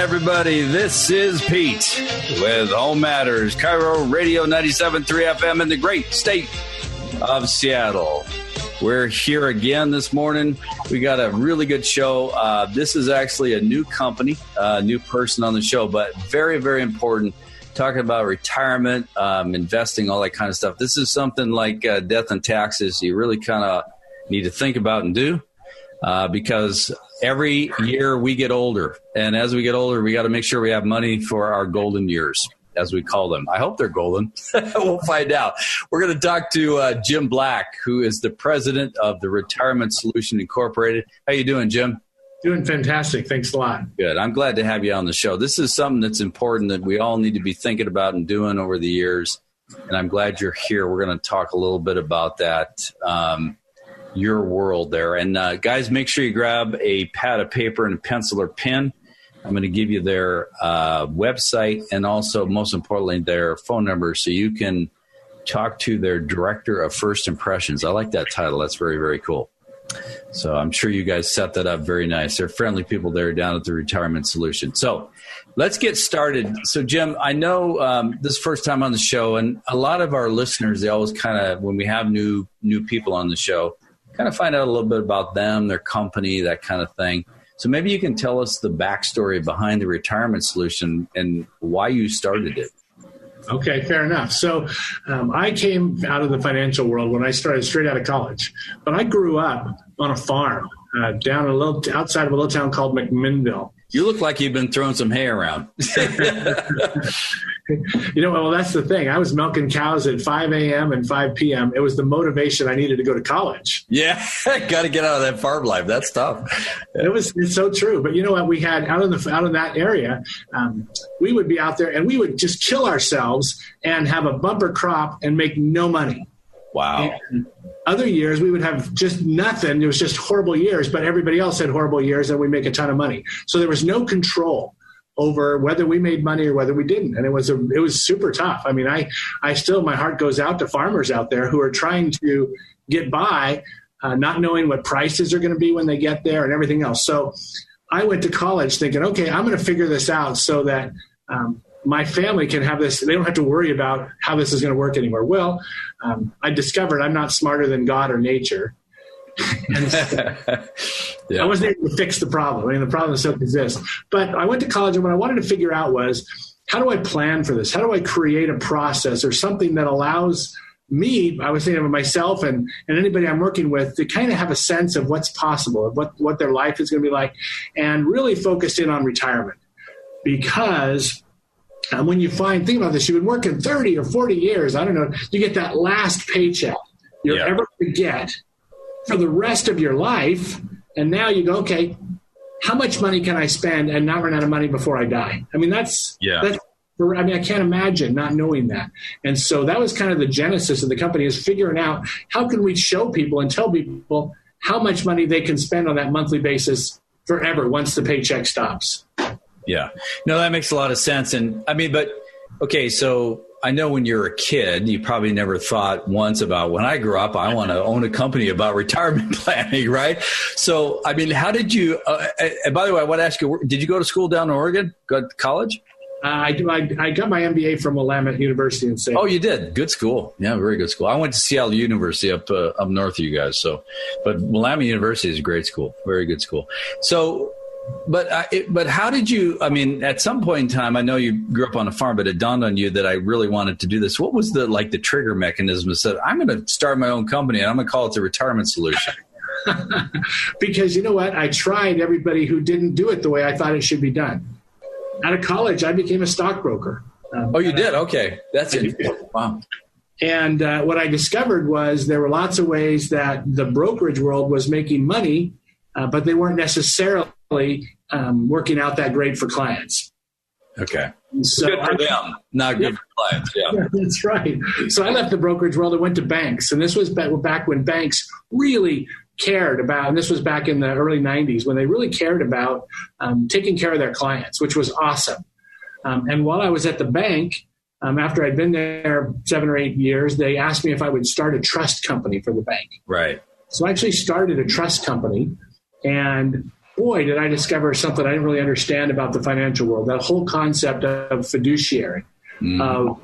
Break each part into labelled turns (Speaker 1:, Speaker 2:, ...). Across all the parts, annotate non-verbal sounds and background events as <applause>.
Speaker 1: everybody. This is Pete with Home Matters, KIRO Radio 97.3 FM in the great state of Seattle. We're here again this morning. We got a really good show. Uh, this is actually a new company, a uh, new person on the show, but very, very important. Talking about retirement, um, investing, all that kind of stuff. This is something like uh, death and taxes. You really kind of need to think about and do uh, because every year we get older. And as we get older, we got to make sure we have money for our golden years as we call them. I hope they're golden. <laughs> we'll find out. We're going to talk to uh, Jim Black, who is the president of the Retirement Solution Incorporated. How you doing, Jim?
Speaker 2: Doing fantastic. Thanks a lot.
Speaker 1: Good. I'm glad to have you on the show. This is something that's important that we all need to be thinking about and doing over the years. And I'm glad you're here. We're going to talk a little bit about that. Um, your world there. And uh, guys, make sure you grab a pad of paper and a pencil or pen. I'm going to give you their uh, website and also, most importantly, their phone number so you can talk to their director of first impressions. I like that title. That's very, very cool. So I'm sure you guys set that up very nice. They're friendly people there down at the Retirement Solution. So let's get started. So Jim, I know um, this first time on the show, and a lot of our listeners, they always kind of when we have new new people on the show, kind of find out a little bit about them, their company, that kind of thing. So maybe you can tell us the backstory behind the retirement solution and why you started it.
Speaker 2: Okay, fair enough. So um, I came out of the financial world when I started straight out of college, but I grew up on a farm uh, down a little outside of a little town called McMinnville.
Speaker 1: You look like you've been throwing some hay around. <laughs>
Speaker 2: you know, well, that's the thing. I was milking cows at 5 a.m. and 5 p.m. It was the motivation I needed to go to college.
Speaker 1: Yeah, <laughs> got to get out of that farm life. That's tough.
Speaker 2: It was it's so true. But you know what? We had out in the out in that area, um, we would be out there and we would just kill ourselves and have a bumper crop and make no money.
Speaker 1: Wow.
Speaker 2: And other years we would have just nothing. It was just horrible years, but everybody else had horrible years and we make a ton of money. So there was no control over whether we made money or whether we didn't. And it was a, it was super tough. I mean, I, I still, my heart goes out to farmers out there who are trying to get by, uh, not knowing what prices are going to be when they get there and everything else. So I went to college thinking, okay, I'm going to figure this out so that, um, my family can have this. They don't have to worry about how this is going to work anymore. Well, um, I discovered I'm not smarter than God or nature. <laughs> <laughs> yeah. I wasn't able to fix the problem. I mean, the problem still exists. But I went to college, and what I wanted to figure out was how do I plan for this? How do I create a process or something that allows me, I was thinking of myself and, and anybody I'm working with to kind of have a sense of what's possible, of what, what their life is going to be like, and really focused in on retirement. Because and when you find, think about this, you've been working 30 or 40 years, I don't know, you get that last paycheck you're yeah. ever going to get for the rest of your life. And now you go, okay, how much money can I spend and not run out of money before I die? I mean, that's,
Speaker 1: yeah.
Speaker 2: that's I mean, I can't imagine not knowing that. And so that was kind of the genesis of the company is figuring out how can we show people and tell people how much money they can spend on that monthly basis forever once the paycheck stops.
Speaker 1: Yeah. No, that makes a lot of sense. And I mean, but okay, so I know when you're a kid, you probably never thought once about when I grew up, I want to own a company about <laughs> retirement planning, right? So, I mean, how did you? Uh, and by the way, I want to ask you: Did you go to school down in Oregon? Go to college?
Speaker 2: Uh, I do. I, I, got my MBA from Willamette University in St.
Speaker 1: Oh, you did. Good school. Yeah, very good school. I went to Seattle University up uh, up north of you guys. So, but Willamette University is a great school. Very good school. So, but uh, it, but how did you? I mean, at some point in time, I know you grew up on a farm, but it dawned on you that I really wanted to do this. What was the like the trigger mechanism that said I'm going to start my own company and I'm going to call it the Retirement Solution? <laughs>
Speaker 2: because you know what, I tried everybody who didn't do it the way I thought it should be done. Out of college, I became a stockbroker.
Speaker 1: Um, oh, you did? Okay, that's it. Wow.
Speaker 2: And uh, what I discovered was there were lots of ways that the brokerage world was making money, uh, but they weren't necessarily um, working out that great for clients.
Speaker 1: Okay. So good for I, them, not good yeah, for clients. Yeah. yeah.
Speaker 2: That's right. So I left the brokerage world and went to banks. And this was back when banks really cared about, and this was back in the early 90s when they really cared about um, taking care of their clients, which was awesome. Um, and while I was at the bank, um, after I'd been there seven or eight years, they asked me if I would start a trust company for the bank.
Speaker 1: Right.
Speaker 2: So I actually started a trust company and boy, did I discover something I didn't really understand about the financial world. That whole concept of fiduciary, mm-hmm. of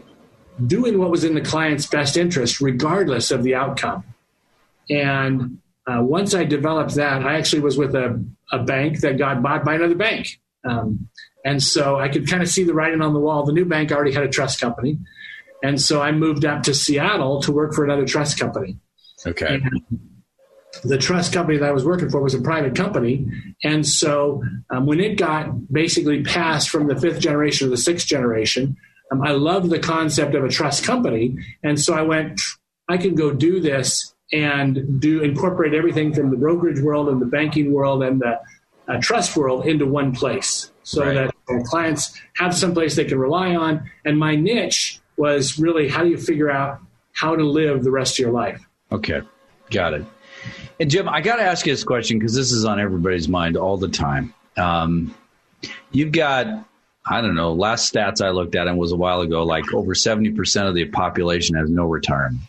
Speaker 2: doing what was in the client's best interest, regardless of the outcome. And uh, once I developed that, I actually was with a, a bank that got bought by another bank. Um, and so I could kind of see the writing on the wall. The new bank already had a trust company. And so I moved up to Seattle to work for another trust company.
Speaker 1: Okay.
Speaker 2: And the trust company that I was working for was a private company. And so um, when it got basically passed from the fifth generation to the sixth generation, um, I loved the concept of a trust company. And so I went, I can go do this and do incorporate everything from the brokerage world and the banking world and the uh, trust world into one place so right. that clients have some place they can rely on. And my niche was really how do you figure out how to live the rest of your life?
Speaker 1: Okay, got it. And Jim, I got to ask you this question because this is on everybody's mind all the time. Um, you've got, I don't know, last stats I looked at and was a while ago, like over 70% of the population has no retirement.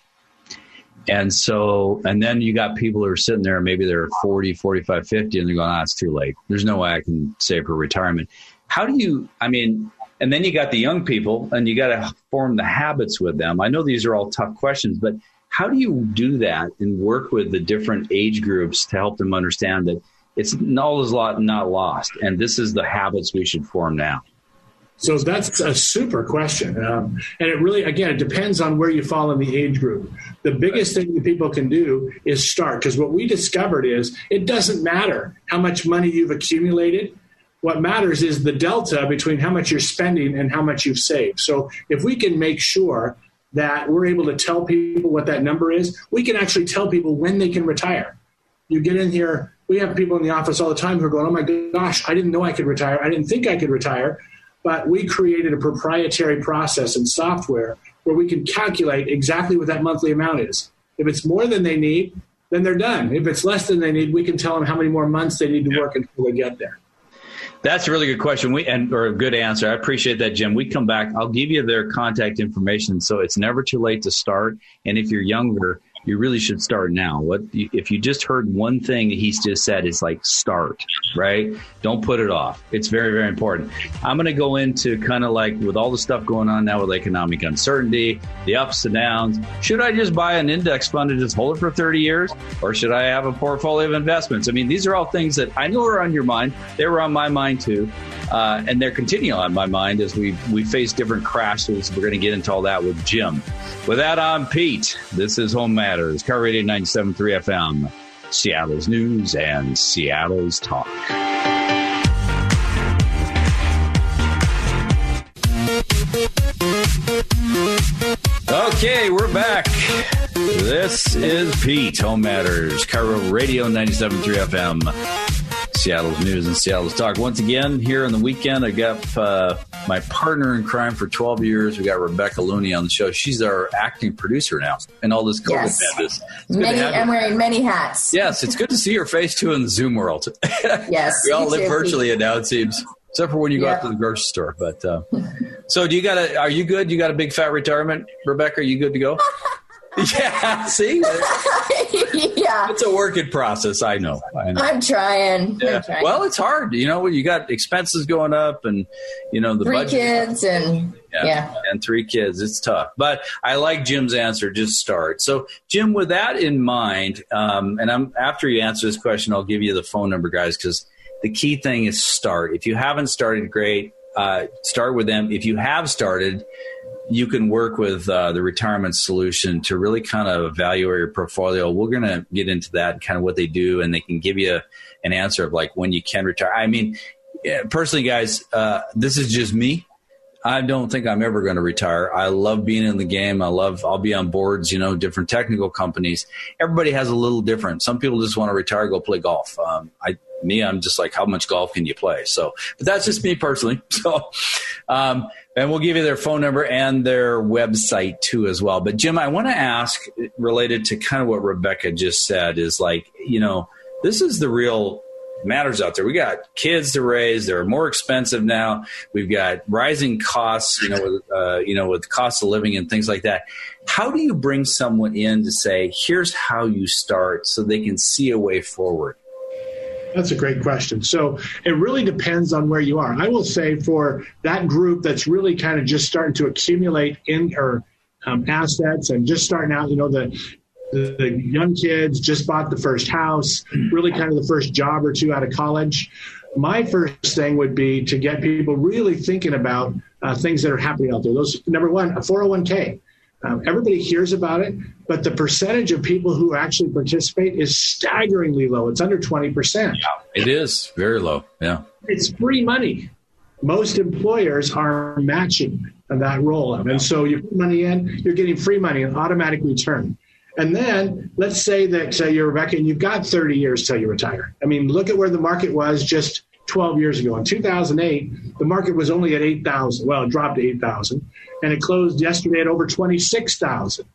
Speaker 1: And so, and then you got people who are sitting there, maybe they're 40, 45, 50, and they're going, ah, it's too late. There's no way I can save for retirement. How do you, I mean, and then you got the young people and you got to form the habits with them. I know these are all tough questions, but how do you do that and work with the different age groups to help them understand that it's all is not lost, and this is the habits we should form now?
Speaker 2: So that's a super question. Um, and it really, again, it depends on where you fall in the age group. The biggest thing that people can do is start, because what we discovered is it doesn't matter how much money you've accumulated. What matters is the delta between how much you're spending and how much you've saved. So if we can make sure that we're able to tell people what that number is, we can actually tell people when they can retire. You get in here, we have people in the office all the time who are going, oh my gosh, I didn't know I could retire. I didn't think I could retire but we created a proprietary process and software where we can calculate exactly what that monthly amount is. If it's more than they need, then they're done. If it's less than they need, we can tell them how many more months they need to work until they get there.
Speaker 1: That's a really good question. We and or a good answer. I appreciate that, Jim. We come back. I'll give you their contact information, so it's never too late to start. And if you're younger, you really should start now. What if you just heard one thing he's just said It's like start, right? Don't put it off. It's very very important. I'm going to go into kind of like with all the stuff going on now with economic uncertainty, the ups and downs. Should I just buy an index fund and just hold it for 30 years or should I have a portfolio of investments? I mean, these are all things that I know are on your mind. They were on my mind too. Uh, and they're continuing on my mind as we we face different crashes. We're going to get into all that with Jim. With that, I'm Pete. This is Home Matters, KIRO Radio 97.3 FM, Seattle's news and Seattle's talk. Okay, we're back. This is Pete, Home Matters, KIRO Radio 97.3 FM. Seattle's news and Seattle's talk. Once again, here on the weekend, I got uh, my partner in crime for 12 years. We got Rebecca Looney on the show. She's our acting producer now, and all this COVID yes. madness.
Speaker 3: Many, I'm wearing many hats.
Speaker 1: Yes, it's good to see your face too in the Zoom world. <laughs>
Speaker 3: yes,
Speaker 1: we all live too. virtually now. It seems, except for when you go out to the grocery store. But uh, so, do you got a? Are you good? You got a big fat retirement, Rebecca? Are you good to go? <laughs> yeah, see? <laughs>
Speaker 3: yeah.
Speaker 1: It's a working process, I know. I
Speaker 3: know. I'm trying.
Speaker 1: Yeah.
Speaker 3: I'm trying.
Speaker 1: Well, it's hard. You know, you got expenses going up and, you know, the
Speaker 3: three
Speaker 1: budget.
Speaker 3: kids and, yeah, yeah.
Speaker 1: And three kids. It's tough. But I like Jim's answer. Just start. So, Jim, with that in mind, um, and I'm after you answer this question, I'll give you the phone number, guys, because the key thing is start. If you haven't started, great. Uh, start with them. If you have started, you can work with uh, the retirement solution to really kind of evaluate your portfolio. We're going to get into that kind of what they do, and they can give you an answer of like when you can retire. I mean, personally, guys, uh, this is just me. I don't think I'm ever going to retire. I love being in the game. I love, I'll be on boards, you know, different technical companies. Everybody has a little different. Some people just want to retire, go play golf. Um, I, me, I'm just like, how much golf can you play? So, but that's just me personally. <laughs> So, um, and we'll give you their phone number and their website too as well. But Jim, I want to ask related to kind of what Rebecca just said is like, you know, this is the real matters out there. We got kids to raise; they're more expensive now. We've got rising costs, you know, with, uh, you know, with cost of living and things like that. How do you bring someone in to say, "Here's how you start," so they can see a way forward?
Speaker 2: That's a great question. So it really depends on where you are. I will say for that group that's really kind of just starting to accumulate in or um, assets and just starting out, you know, the, the, the young kids just bought the first house, really kind of the first job or two out of college. My first thing would be to get people really thinking about uh, things that are happening out there. Those number one, a 401k. Um, everybody hears about it, but the percentage of people who actually participate is staggeringly low. It's under 20%.
Speaker 1: Yeah, it is very low. Yeah.
Speaker 2: It's free money. Most employers are matching that roll up. And so you put money in, you're getting free money, an automatic return. And then let's say that uh, you're Rebecca and you've got 30 years till you retire. I mean, look at where the market was just 12 years ago. In 2008, the market was only at 8,000. Well, it dropped to 8,000 and it closed yesterday at over 26,000.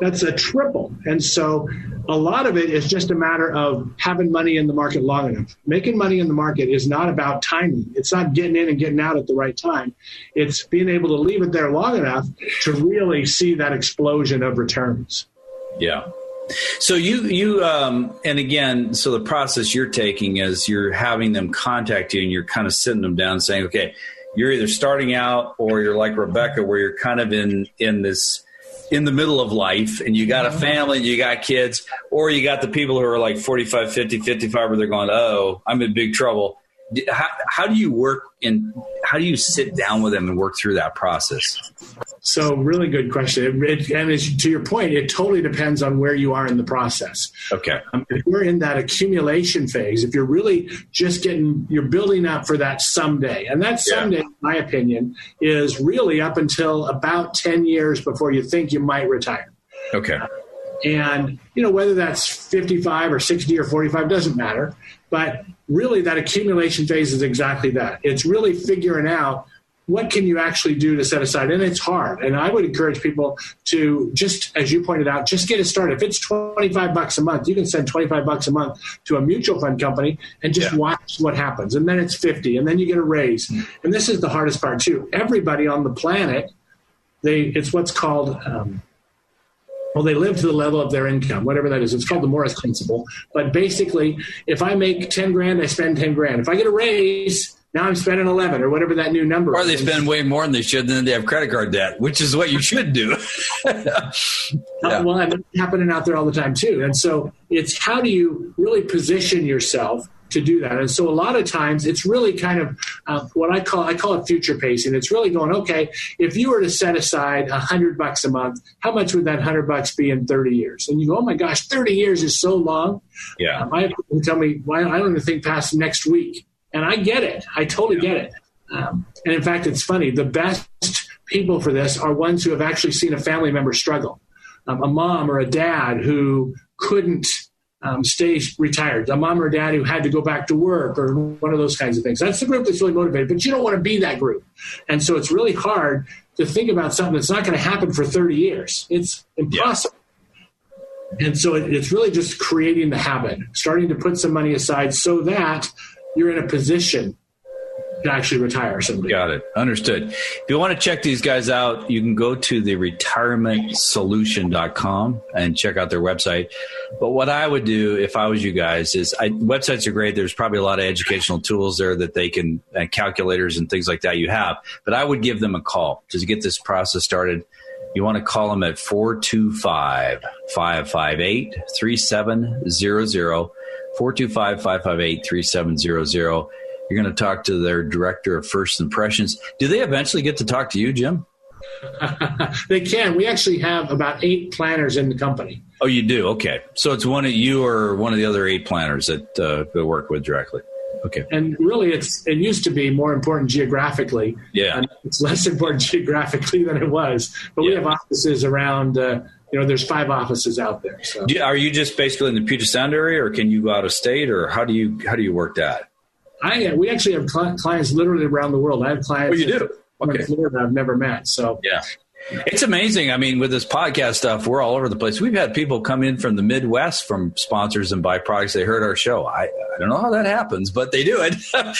Speaker 2: That's a triple. And so a lot of it is just a matter of having money in the market long enough. Making money in the market is not about timing. It's not getting in and getting out at the right time. It's being able to leave it there long enough to really see that explosion of returns.
Speaker 1: Yeah. So you you um, and again, so the process you're taking is you're having them contact you and you're kind of sitting them down saying, okay, you're either starting out or you're like Rebecca, where you're kind of in in this in the middle of life and you got a family, you got kids, or you got the people who are like 45, 50, 55, where they're going, oh, I'm in big trouble. How, how do you work in, how do you sit down with them and work through that process?
Speaker 2: So, really good question. It, and to your point, it totally depends on where you are in the process.
Speaker 1: Okay.
Speaker 2: Um, if you're in that accumulation phase, if you're really just getting, you're building up for that someday, and that someday, yeah. in my opinion, is really up until about 10 years before you think you might retire.
Speaker 1: Okay.
Speaker 2: And, you know, whether that's 55 or 60 or 45 doesn't matter. But really, that accumulation phase is exactly that. It's really figuring out what can you actually do to set aside and it's hard and i would encourage people to just as you pointed out just get it started if it's 25 bucks a month you can send 25 bucks a month to a mutual fund company and just yeah. watch what happens and then it's 50 and then you get a raise mm-hmm. and this is the hardest part too everybody on the planet they it's what's called um, well, they live to the level of their income, whatever that is. It's called the Morris Principle. But basically, if I make 10 grand, I spend 10 grand. If I get a raise, now I'm spending 11 or whatever that new number
Speaker 1: Or they is. spend way more than they should, and then they have credit card debt, which is what you should do. <laughs>
Speaker 2: yeah. Well, that's happening out there all the time too. And so it's how do you really position yourself to do that. And so a lot of times it's really kind of uh, what I call I call it future pacing. It's really going okay. If you were to set aside a hundred bucks a month, how much would that hundred bucks be in thirty years? And you go, oh my gosh, thirty years is so long.
Speaker 1: Yeah, um,
Speaker 2: I have people tell me, well, I don't even think past next week, and I get it. I totally get it. Um, and in fact, it's funny. The best people for this are ones who have actually seen a family member struggle. Um, a mom or a dad who couldn't um, stay retired, a mom or dad who had to go back to work, or one of those kinds of things. That's the group that's really motivated, but you don't want to be that group. And so it's really hard to think about something that's not going to happen for 30 years. It's impossible. Yeah. And so it, it's really just creating the habit, starting to put some money aside so that you're in a position to actually retire somebody.
Speaker 1: Got it. Understood. If you want to check these guys out, you can go to the retirementsolution.com and check out their website. But what I would do if I was you guys is I, websites are great. There's probably a lot of educational tools there that they can, calculators and things like that you have. But I would give them a call to get this process started. You want to call them at 425 558 3700. 425 558 3700 you're going to talk to their director of first impressions. Do they eventually get to talk to you, Jim? <laughs>
Speaker 2: they can. We actually have about eight planners in the company.
Speaker 1: Oh, you do? Okay. So it's one of you or one of the other eight planners that uh, that work with directly. Okay.
Speaker 2: And really, it's it used to be more important geographically.
Speaker 1: Yeah.
Speaker 2: it's less important <laughs> geographically than it was. But yeah. we have offices around. Uh, you know, there's five offices out there. So.
Speaker 1: Are you just basically in the Puget Sound area, or can you go out of state, or how do you how do you work that?
Speaker 2: I we actually have clients literally around the world. I have clients.
Speaker 1: Oh, you do?
Speaker 2: Okay. Florida I've never met. So
Speaker 1: yeah. It's amazing. I mean, with this podcast stuff, we're all over the place. We've had people come in from the Midwest from sponsors and buy products. They heard our show. I, I don't know how that happens, but they do it.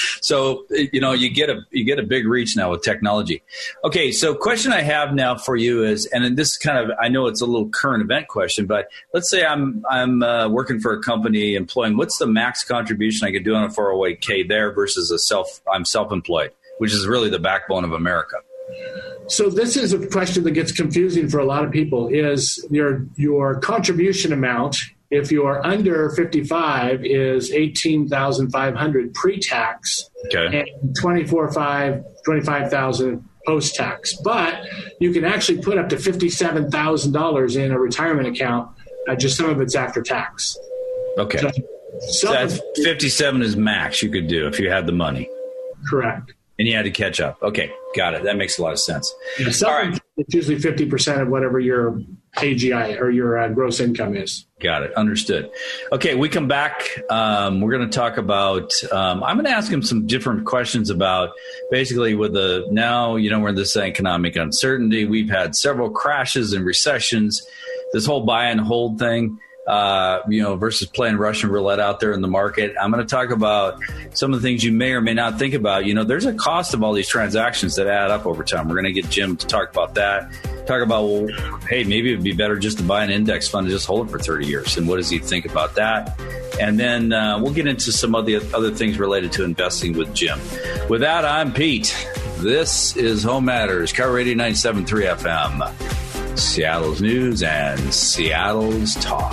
Speaker 1: <laughs> so you know, you get a you get a big reach now with technology. Okay, so question I have now for you is, and this is kind of I know it's a little current event question, but let's say I'm I'm uh, working for a company employing. What's the max contribution I could do on a 401k there versus a self I'm self employed, which is really the backbone of America.
Speaker 2: So this is a question that gets confusing for a lot of people is your your contribution amount if you're under 55 is 18,500 pre-tax
Speaker 1: okay.
Speaker 2: and 24 25,000 post-tax. But you can actually put up to $57,000 in a retirement account. Uh, just some of it's after tax.
Speaker 1: Okay. So, so that's 57 is max you could do if you had the money.
Speaker 2: Correct
Speaker 1: and you had to catch up. Okay, got it. That makes a lot of sense.
Speaker 2: Yeah, All right. It's usually 50% of whatever your AGI or your uh, gross income is.
Speaker 1: Got it. Understood. Okay, we come back. Um, we're going to talk about. Um, I'm going to ask him some different questions about basically with the now, you know, we're in this economic uncertainty. We've had several crashes and recessions. This whole buy and hold thing uh, you know, versus playing Russian roulette out there in the market. I'm going to talk about some of the things you may or may not think about. You know, there's a cost of all these transactions that add up over time. We're going to get Jim to talk about that. Talk about, well, hey, maybe it'd be better just to buy an index fund and just hold it for 30 years. And what does he think about that? And then uh, we'll get into some of the other things related to investing with Jim. With that, I'm Pete. This is Home Matters, KIRO Radio 97.3 FM. Seattle's news and Seattle's talk.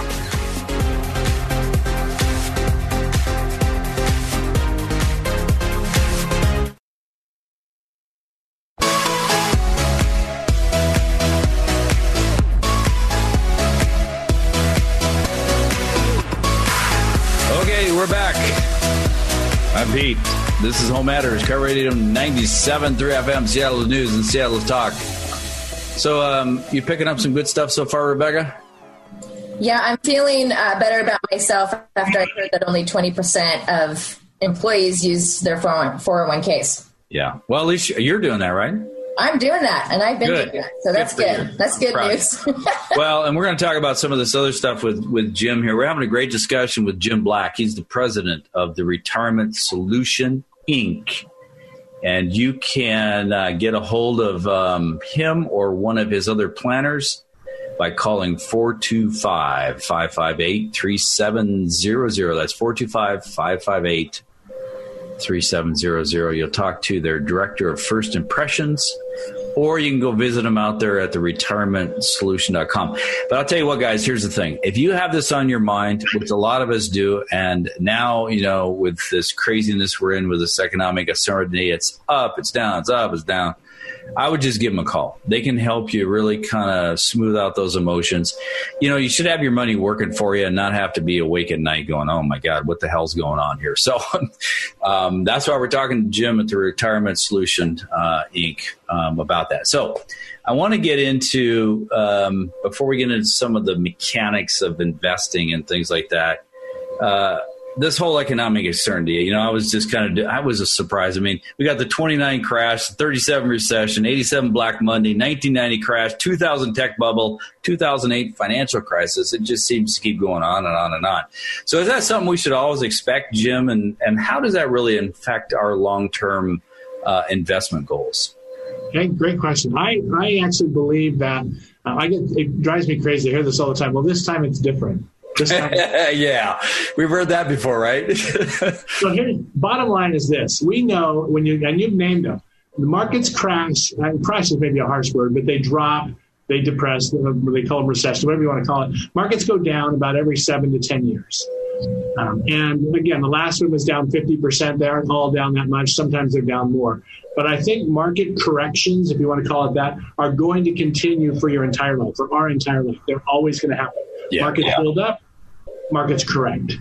Speaker 1: Okay, we're back. I'm Pete. This is Home Matters, KIRO Radio 97.3 FM, Seattle's News and Seattle's Talk. So, um, you picking up some good stuff so far, Rebecca?
Speaker 3: Yeah, I'm feeling uh, better about myself after I heard that only 20% of employees use their 401ks.
Speaker 1: Yeah. Well, at least you're doing that, right?
Speaker 3: I'm doing that, and I've been good. doing that, so that's good. good. That's good news. <laughs>
Speaker 1: well, and we're going to talk about some of this other stuff with with Jim here. We're having a great discussion with Jim Black. He's the president of the Retirement Solution Inc and you can uh, get a hold of um, him or one of his other planners by calling 425 558 3700. That's 425 558 3700. You'll talk to their director of first impressions or you can go visit them out there at the retirementsolution.com. But I'll tell you what, guys, here's the thing. If you have this on your mind, which a lot of us do, and now, you know, with this craziness we're in with this economic uncertainty, it's up, it's down, it's up, it's down. I would just give them a call. They can help you really kind of smooth out those emotions. You know, you should have your money working for you and not have to be awake at night going, oh my God, what the hell's going on here? <laughs> So um, that's why we're talking to Jim at the Retirement Solution uh, Inc. Um, about that. So I want to get into, um, before we get into some of the mechanics of investing and things like that. Uh, this whole economic uncertainty, you know, I was just kind of, I was a surprise. I mean, we got the 29 crash, 37 recession, 87 Black Monday, 1990 crash, 2000 tech bubble, 2008 financial crisis. It just seems to keep going on and on and on. So is that something we should always expect, Jim? And, and how does that really affect our long-term uh, investment goals?
Speaker 2: Okay, great question. I, I actually believe that uh, I get, it drives me crazy. I hear this all the time. Well, this time it's different. <laughs>
Speaker 1: yeah, we've heard that before, right? <laughs>
Speaker 2: so here, bottom line is this: we know when you and you've named them, the markets crash. And crash is maybe a harsh word, but they drop, they depress. They call them recession, whatever you want to call it. Markets go down about every seven to ten years. Um, and again, the last one was down 50%. They aren't all down that much. Sometimes they're down more. But I think market corrections, if you want to call it that, are going to continue for your entire life, for our entire life. They're always going to happen. Yeah, Markets yeah. build up, market's correct.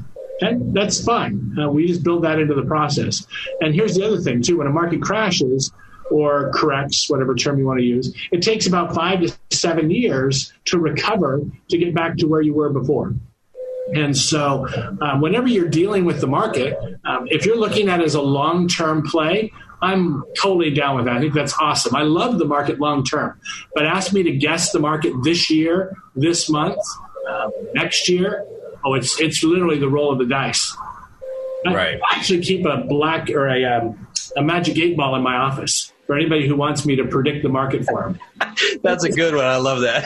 Speaker 2: Okay, that's fine. Uh, we just build that into the process. And here's the other thing too: when a market crashes or corrects, whatever term you want to use, it takes about five to seven years to recover to get back to where you were before. And so, um, whenever you're dealing with the market, um, if you're looking at it as a long term play, I'm totally down with that. I think that's awesome. I love the market long term, but ask me to guess the market this year, this month, uh, next year. Oh, it's it's literally the roll of the dice.
Speaker 1: Right.
Speaker 2: I actually keep a black or a um, a magic eight ball in my office for anybody who wants me to predict the market for them. <laughs>
Speaker 1: that's a good one. I love that.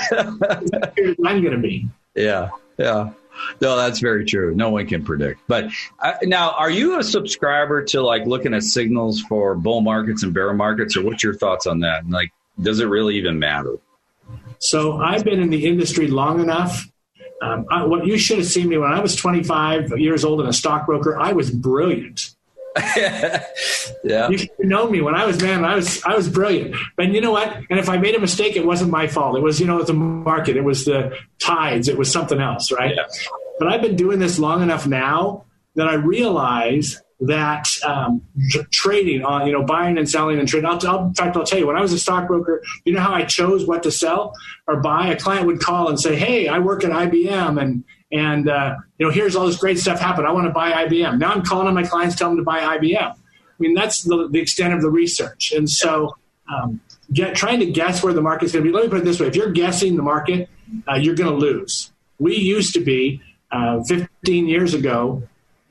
Speaker 1: <laughs>
Speaker 2: I'm going to be.
Speaker 1: Yeah. Yeah. No, that's very true. No one can predict. But uh, now, are you a subscriber to like looking at signals for bull markets and bear markets, or what's your thoughts on that? Like, does it really even matter?
Speaker 2: So I've been in the industry long enough. Um, I, what you should have seen me when I was 25 years old and a stockbroker. I was brilliant. <laughs>
Speaker 1: yeah.
Speaker 2: You should know me when I was man, I was I was brilliant. And you know what? And if I made a mistake, it wasn't my fault. It was you know the market. It was the tides. It was something else, right? Yeah. But I've been doing this long enough now that I realize that um, trading on you know buying and selling and trading. I'll, I'll, in fact, I'll tell you when I was a stockbroker, you know how I chose what to sell or buy. A client would call and say, "Hey, I work at IBM and and uh, you know here's all this great stuff happen. I want to buy IBM." Now I'm calling on my clients, telling them to buy IBM. I mean that's the, the extent of the research, and so. Um, get trying to guess where the market's going to be. Let me put it this way: if you're guessing the market, uh, you're going to lose. We used to be uh, 15 years ago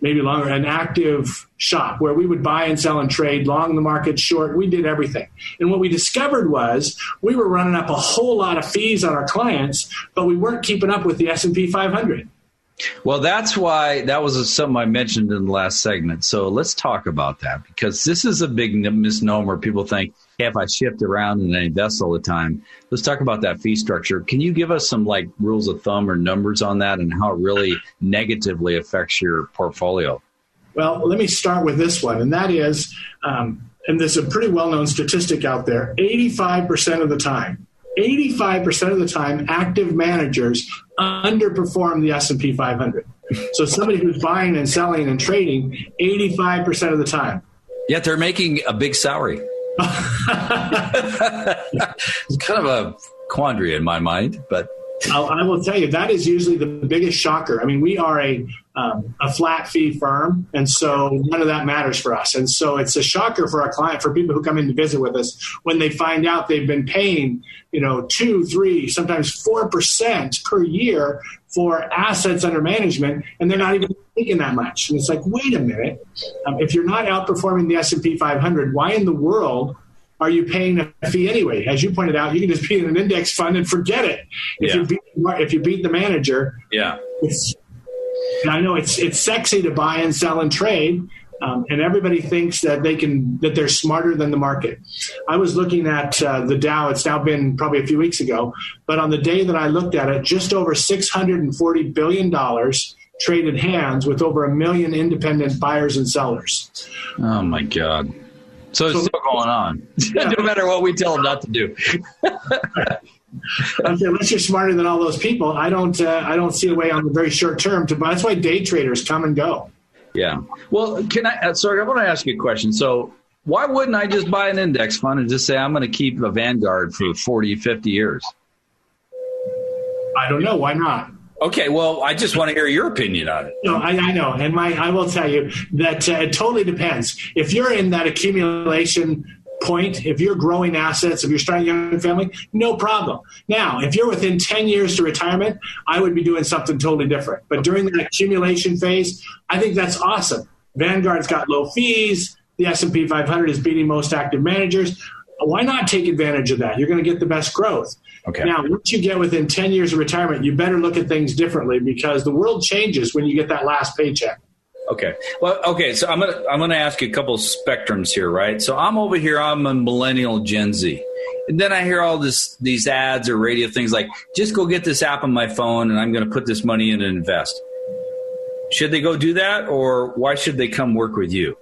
Speaker 2: maybe longer, an active shop where we would buy and sell and trade long the market, short. We did everything. And what we discovered was we were running up a whole lot of fees on our clients, but we weren't keeping up with the S&P 500.
Speaker 1: Well, that's why that was something I mentioned in the last segment. So let's talk about that because this is a big misnomer. People think, if I shift around and I invest all the time, let's talk about that fee structure. Can you give us some like rules of thumb or numbers on that and how it really negatively affects your portfolio?
Speaker 2: Well, let me start with this one, and that is, um, and there's a pretty well known statistic out there 85% of the time, 85% of the time active managers underperform the S&P 500. So somebody who's buying and selling and trading 85% of the time.
Speaker 1: Yet they're making a big salary. <laughs> it's kind of a quandary in my mind, but
Speaker 2: I'll, I will tell you that is usually the biggest shocker. I mean, we are a um, a flat fee firm, and so none of that matters for us. And so it's a shocker for our client, for people who come in to visit with us, when they find out they've been paying, you know, two, three, sometimes four percent per year for assets under management, and they're not even making that much. And it's like, wait a minute, um, if you're not outperforming the S and P 500, why in the world? Are you paying a fee anyway? As you pointed out, you can just be in an index fund and forget it. If yeah. you beat if you beat the manager,
Speaker 1: yeah.
Speaker 2: I know it's it's sexy to buy and sell and trade, um, and everybody thinks that they can that they're smarter than the market. I was looking at uh, the Dow. It's now been probably a few weeks ago, but on the day that I looked at it, just over six hundred and forty billion dollars traded hands with over a million independent buyers and sellers.
Speaker 1: Oh my god! So it's so, still going on, yeah. <laughs> no matter what we tell them not to do. <laughs>
Speaker 2: unless you're smarter than all those people, I don't. Uh, I don't see a way on the very short term to. Buy that's why day traders come and go.
Speaker 1: Yeah. Well, can I? Uh, sorry, I want to ask you a question. So, why wouldn't I just buy an index fund and just say I'm going to keep a Vanguard for 40, 50 years?
Speaker 2: I don't know. Why not?
Speaker 1: Okay, well, I just want to hear your opinion on it.
Speaker 2: No, I, I know, and my I will tell you that uh, it totally depends. If you're in that accumulation point, if you're growing assets, if you're starting a young family, no problem. Now, if you're within 10 years to retirement, I would be doing something totally different. But during the accumulation phase, I think that's awesome. Vanguard's got low fees. The S&P 500 is beating most active managers. Why not take advantage of that? You're going to get the best growth.
Speaker 1: Okay.
Speaker 2: Now, once you get within 10 years of retirement, you better look at things differently because the world changes when you get that last paycheck.
Speaker 1: Okay. Well, okay. So I'm gonna I'm gonna ask you a couple of spectrums here, right? So I'm over here. I'm a millennial Gen Z, and then I hear all this these ads or radio things like, "Just go get this app on my phone, and I'm going to put this money in and invest." Should they go do that, or why should they come work with you?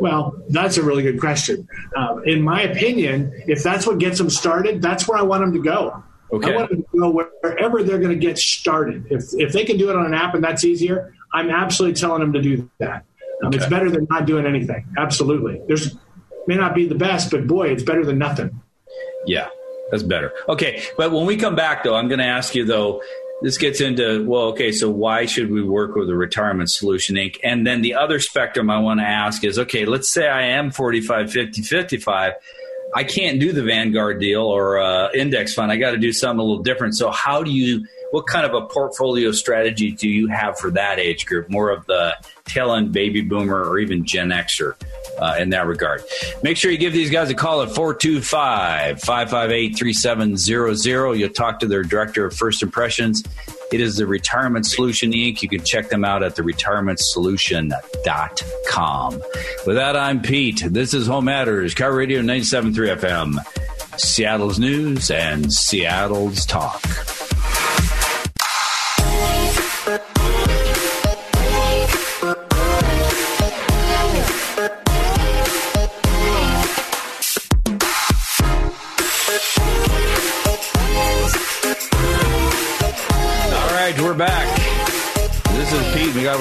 Speaker 2: Well, that's a really good question. Um, in my opinion, if that's what gets them started, that's where I want them to go.
Speaker 1: Okay.
Speaker 2: I want them to go wherever they're going to get started. If if they can do it on an app and that's easier, I'm absolutely telling them to do that. Um, okay. It's better than not doing anything. Absolutely. There's may not be the best, but boy, it's better than nothing.
Speaker 1: Yeah, that's better. Okay, but when we come back, though, I'm going to ask you though. This gets into well okay so why should we work with a retirement solution inc? And then the other spectrum i want to ask is okay let's say i am 45 50 55 i can't do the vanguard deal or uh, index fund. I got to do something a little different. So how do you what kind of a portfolio strategy do you have for that age group more of the tail end baby boomer or even gen xer uh, in that regard. Make sure you give these guys a call at 425 558 3700. You'll talk to their director of first impressions. It is the Retirement Solution Inc. You can check them out at the retirementsolution.com. With that, I'm Pete. This is Home Matters, KIRO Radio 97.3 FM, Seattle's News and Seattle's Talk.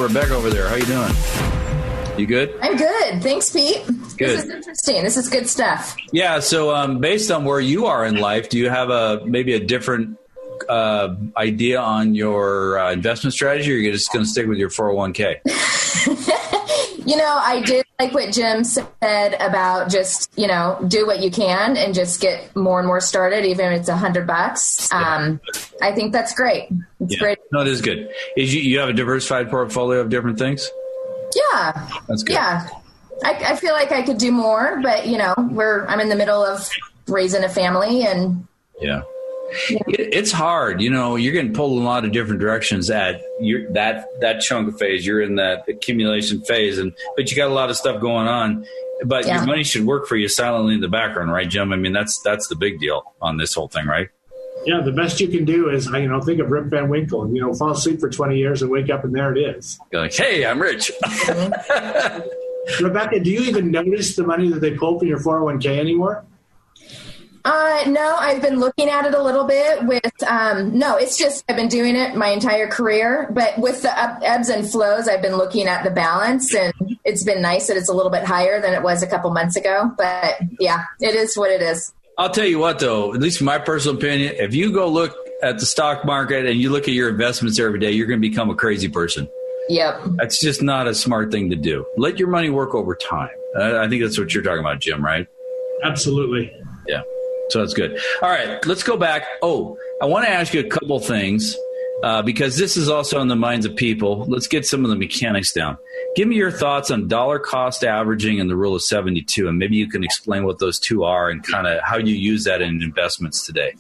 Speaker 1: Rebecca over there. How you doing? You good?
Speaker 3: I'm good. Thanks, Pete.
Speaker 1: Good.
Speaker 3: This is interesting. This is good stuff.
Speaker 1: Yeah. So, um, based on where you are in life, do you have a maybe a different uh, idea on your uh, investment strategy, or you're just going to stick with your 401k? <laughs>
Speaker 3: you know, I did like what Jim said about just you know do what you can and just get more and more started, even if it's a hundred bucks. Um, I think that's great. It's
Speaker 1: yeah.
Speaker 3: great.
Speaker 1: No, it is good. Is you, you have a diversified portfolio of different things?
Speaker 3: Yeah,
Speaker 1: that's good.
Speaker 3: Yeah, I, I feel like I could do more, but you know, we're I'm in the middle of raising a family and
Speaker 1: yeah. It, it's hard, you know. You're getting pulled in a lot of different directions at your that that chunk of phase. You're in that accumulation phase, and but you got a lot of stuff going on. But yeah. your money should work for you silently in the background, right, Jim? I mean, that's that's the big deal on this whole thing, right?
Speaker 2: Yeah, the best you can do is you know think of Rip Van Winkle. You know, fall asleep for twenty years and wake up and there it is.
Speaker 1: You're like, hey, I'm rich. Mm-hmm. <laughs>
Speaker 2: Rebecca, do you even notice the money that they pull from your 401k anymore?
Speaker 3: Uh, no, I've been looking at it a little bit with, um, no, it's just, I've been doing it my entire career, but with the up, ebbs and flows, I've been looking at the balance and it's been nice that it's a little bit higher than it was a couple months ago. But yeah, it is what it is.
Speaker 1: I'll tell you what, though, at least from my personal opinion, if you go look at the stock market and you look at your investments every day, you're going to become a crazy person.
Speaker 3: Yep.
Speaker 1: That's just not a smart thing to do. Let your money work over time. I think that's what you're talking about, Jim, right?
Speaker 2: Absolutely.
Speaker 1: Yeah. So that's good. All right, let's go back. Oh, I want to ask you a couple things uh, because this is also in the minds of people. Let's get some of the mechanics down. Give me your thoughts on dollar cost averaging and the rule of 72, and maybe you can explain what those two are and kind of how you use that in investments today.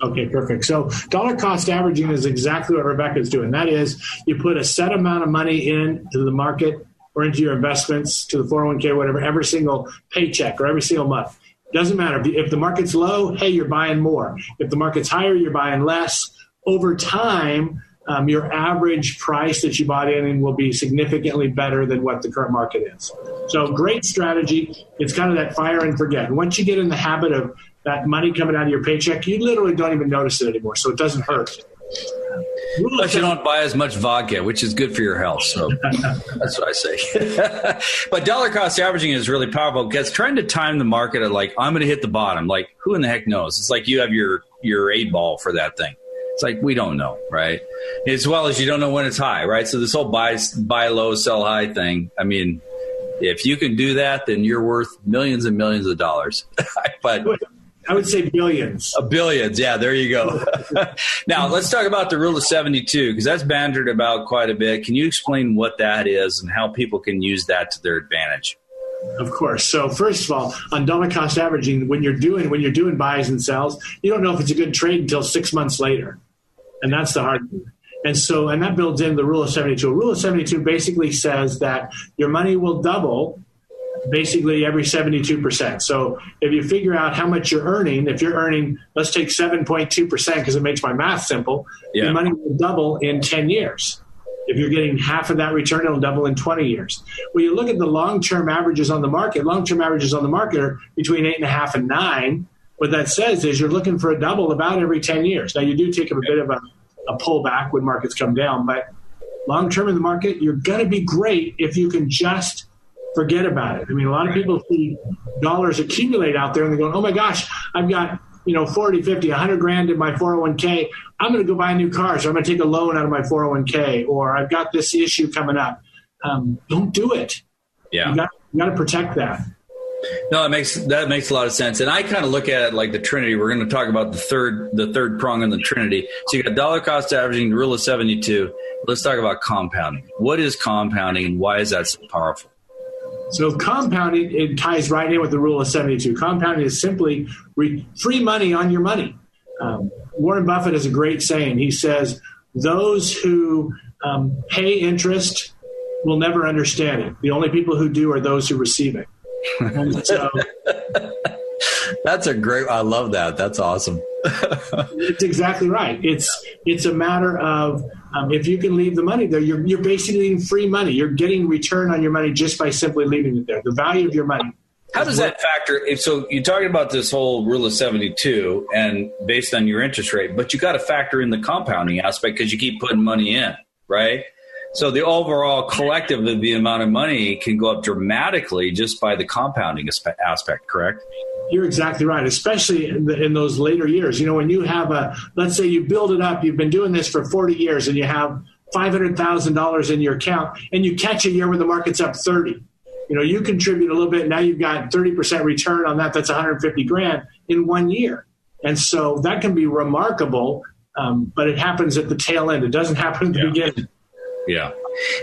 Speaker 2: Okay, perfect. So dollar cost averaging is exactly what Rebecca is doing. That is, you put a set amount of money into the market or into your investments to the 401k, whatever, every single paycheck or every single month. Doesn't matter. If the market's low, hey, you're buying more. If the market's higher, you're buying less. Over time, um, your average price that you bought in will be significantly better than what the current market is. So, great strategy. It's kind of that fire and forget. Once you get in the habit of that money coming out of your paycheck, you literally don't even notice it anymore. So, it doesn't hurt.
Speaker 1: But you don't buy as much vodka, which is good for your health. So <laughs> that's what I say. <laughs> but dollar cost averaging is really powerful because trying to time the market at like I'm going to hit the bottom. Like who in the heck knows? It's like you have your your eight ball for that thing. It's like we don't know, right? As well as you don't know when it's high, right? So this whole buy buy low, sell high thing. I mean, if you can do that, then you're worth millions and millions of dollars. <laughs> but
Speaker 2: I would say billions.
Speaker 1: A billions, yeah. There you go. <laughs> now let's talk about the rule of seventy-two because that's bantered about quite a bit. Can you explain what that is and how people can use that to their advantage?
Speaker 2: Of course. So first of all, on dollar cost averaging, when you're doing when you're doing buys and sells, you don't know if it's a good trade until six months later, and that's the hard thing. And so, and that builds in the rule of 72. A rule of 72 basically says that your money will double basically every 72%. So if you figure out how much you're earning, if you're earning, let's take 7.2% because it makes my math simple, yeah. your money will double in 10 years. If you're getting half of that return, it'll double in 20 years. When you look at the long term averages on the market, long term averages on the market are between eight and a half and nine. What that says is you're looking for a double about every 10 years. Now, you do take a bit of a, a pullback when markets come down, but long term in the market, you're going to be great if you can just forget about it. I mean, a lot of people see dollars accumulate out there and they go, oh my gosh, I've got you know, 40, 50, 100 grand in my 401k. I'm going to go buy a new car. So I'm going to take a loan out of my 401k or I've got this issue coming up. Um, don't do it.
Speaker 1: Yeah.
Speaker 2: You got, you got to protect that.
Speaker 1: No, that makes that makes a lot of sense. And I kind of look at it like the Trinity. We're going to talk about the third the third prong in the Trinity. So you got dollar cost averaging, the rule of seventy two. Let's talk about compounding. What is compounding, and why is that so powerful?
Speaker 2: So compounding it ties right in with the rule of seventy two. Compounding is simply re- free money on your money. Um, Warren Buffett has a great saying. He says, "Those who um, pay interest will never understand it. The only people who do are those who receive it."
Speaker 1: So, <laughs> That's a great. I love that. That's awesome. <laughs>
Speaker 2: it's exactly right. It's it's a matter of um, if you can leave the money there, you're you're basically free money. You're getting return on your money just by simply leaving it there. The value of your money.
Speaker 1: How does that factor? So you're talking about this whole rule of 72 and based on your interest rate, but you got to factor in the compounding aspect because you keep putting money in, right? So the overall collective of the amount of money can go up dramatically just by the compounding aspect, correct?
Speaker 2: You're exactly right, especially in, the, in, those later years. You know, when you have a, let's say you build it up, you've been doing this for 40 years and you have $500,000 in your account and you catch a year where the market's up 30. You know, you contribute a little bit. Now you've got 30% return on that. That's 150 grand in one year. And so that can be remarkable, um, but it happens at the tail end. It doesn't happen at the yeah. beginning.
Speaker 1: Yeah.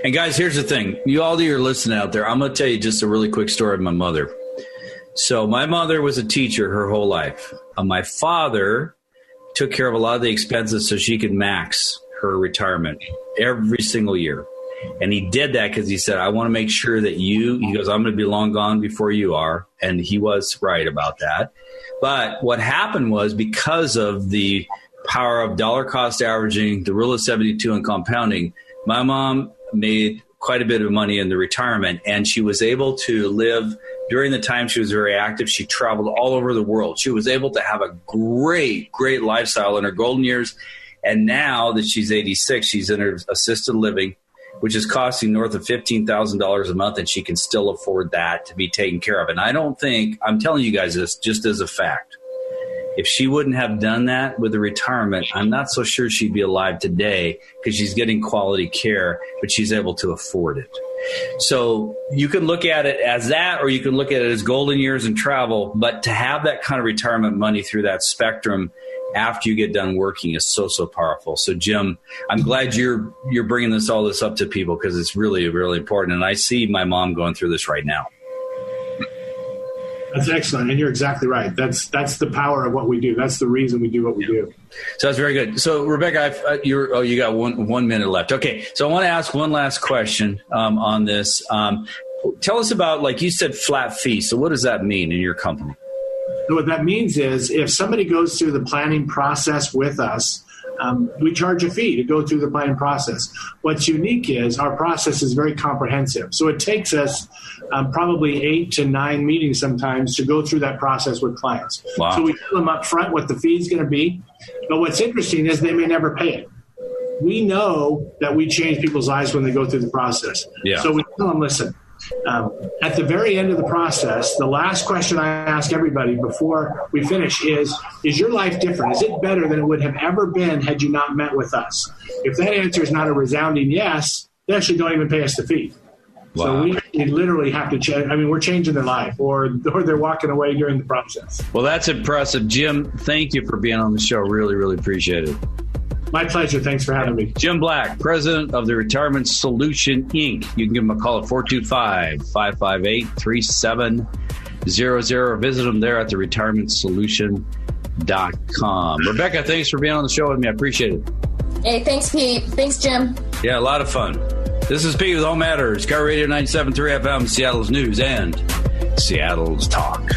Speaker 1: And guys, here's the thing. You all that are listening out there, I'm going to tell you just a really quick story of my mother. So my mother was a teacher her whole life. Uh, my father took care of a lot of the expenses so she could max her retirement every single year. And he did that because he said, I want to make sure that you, he goes, I'm going to be long gone before you are. And he was right about that. But what happened was because of the power of dollar cost averaging, the rule of 72 and compounding, my mom made quite a bit of money in the retirement and she was able to live during the time she was very active she traveled all over the world. She was able to have a great great lifestyle in her golden years and now that she's 86 she's in her assisted living which is costing north of $15,000 a month and she can still afford that to be taken care of. And i don't think i'm telling you guys this just as a fact if she wouldn't have done that with the retirement, I'm not so sure she'd be alive today because she's getting quality care, but she's able to afford it. So you can look at it as that, or you can look at it as golden years and travel. But to have that kind of retirement money through that spectrum after you get done working is so so powerful. So Jim, I'm glad you're you're bringing this all this up to people because it's really really important. And I see my mom going through this right now.
Speaker 2: That's excellent, and you're exactly right. That's that's the power of what we do. That's the reason we do what we yeah. do.
Speaker 1: So that's very good. So Rebecca, I've, uh, you're oh you got one one minute left. Okay, so I want to ask one last question um, on this. Um, tell us about like you said flat fee. So what does that mean in your company?
Speaker 2: So what that means is if somebody goes through the planning process with us um, we charge a fee to go through the planning process. What's unique is our process is very comprehensive. So it takes us um, probably eight to nine meetings sometimes to go through that process with clients. Wow. So we tell them up front what the fee is going to be. But what's interesting is they may never pay it. We know that we change people's lives when they go through the process. Yeah. So we tell them, listen, um, at the very end of the process, the last question I ask everybody before we finish is Is your life different? Is it better than it would have ever been had you not met with us? If that answer is not a resounding yes, they actually don't even pay us the fee. Wow. So we, we, literally have to change. I mean, we're changing their life, or or they're walking away during the process.
Speaker 1: Well, that's impressive, Jim. Thank you for being on the show. Really, really appreciate it.
Speaker 2: My pleasure. Thanks for having me.
Speaker 1: Jim Black, president of the Retirement Solution Inc. You can give him a call at 425 558 3700. Visit them there at the retirementsolution.com. Rebecca, thanks for being on the show with me. I appreciate it.
Speaker 3: Hey, thanks, Pete. Thanks, Jim.
Speaker 1: Yeah, a lot of fun. This is Pete with All Matters, KIRO Radio 97.3 FM, Seattle's News and Seattle's Talk.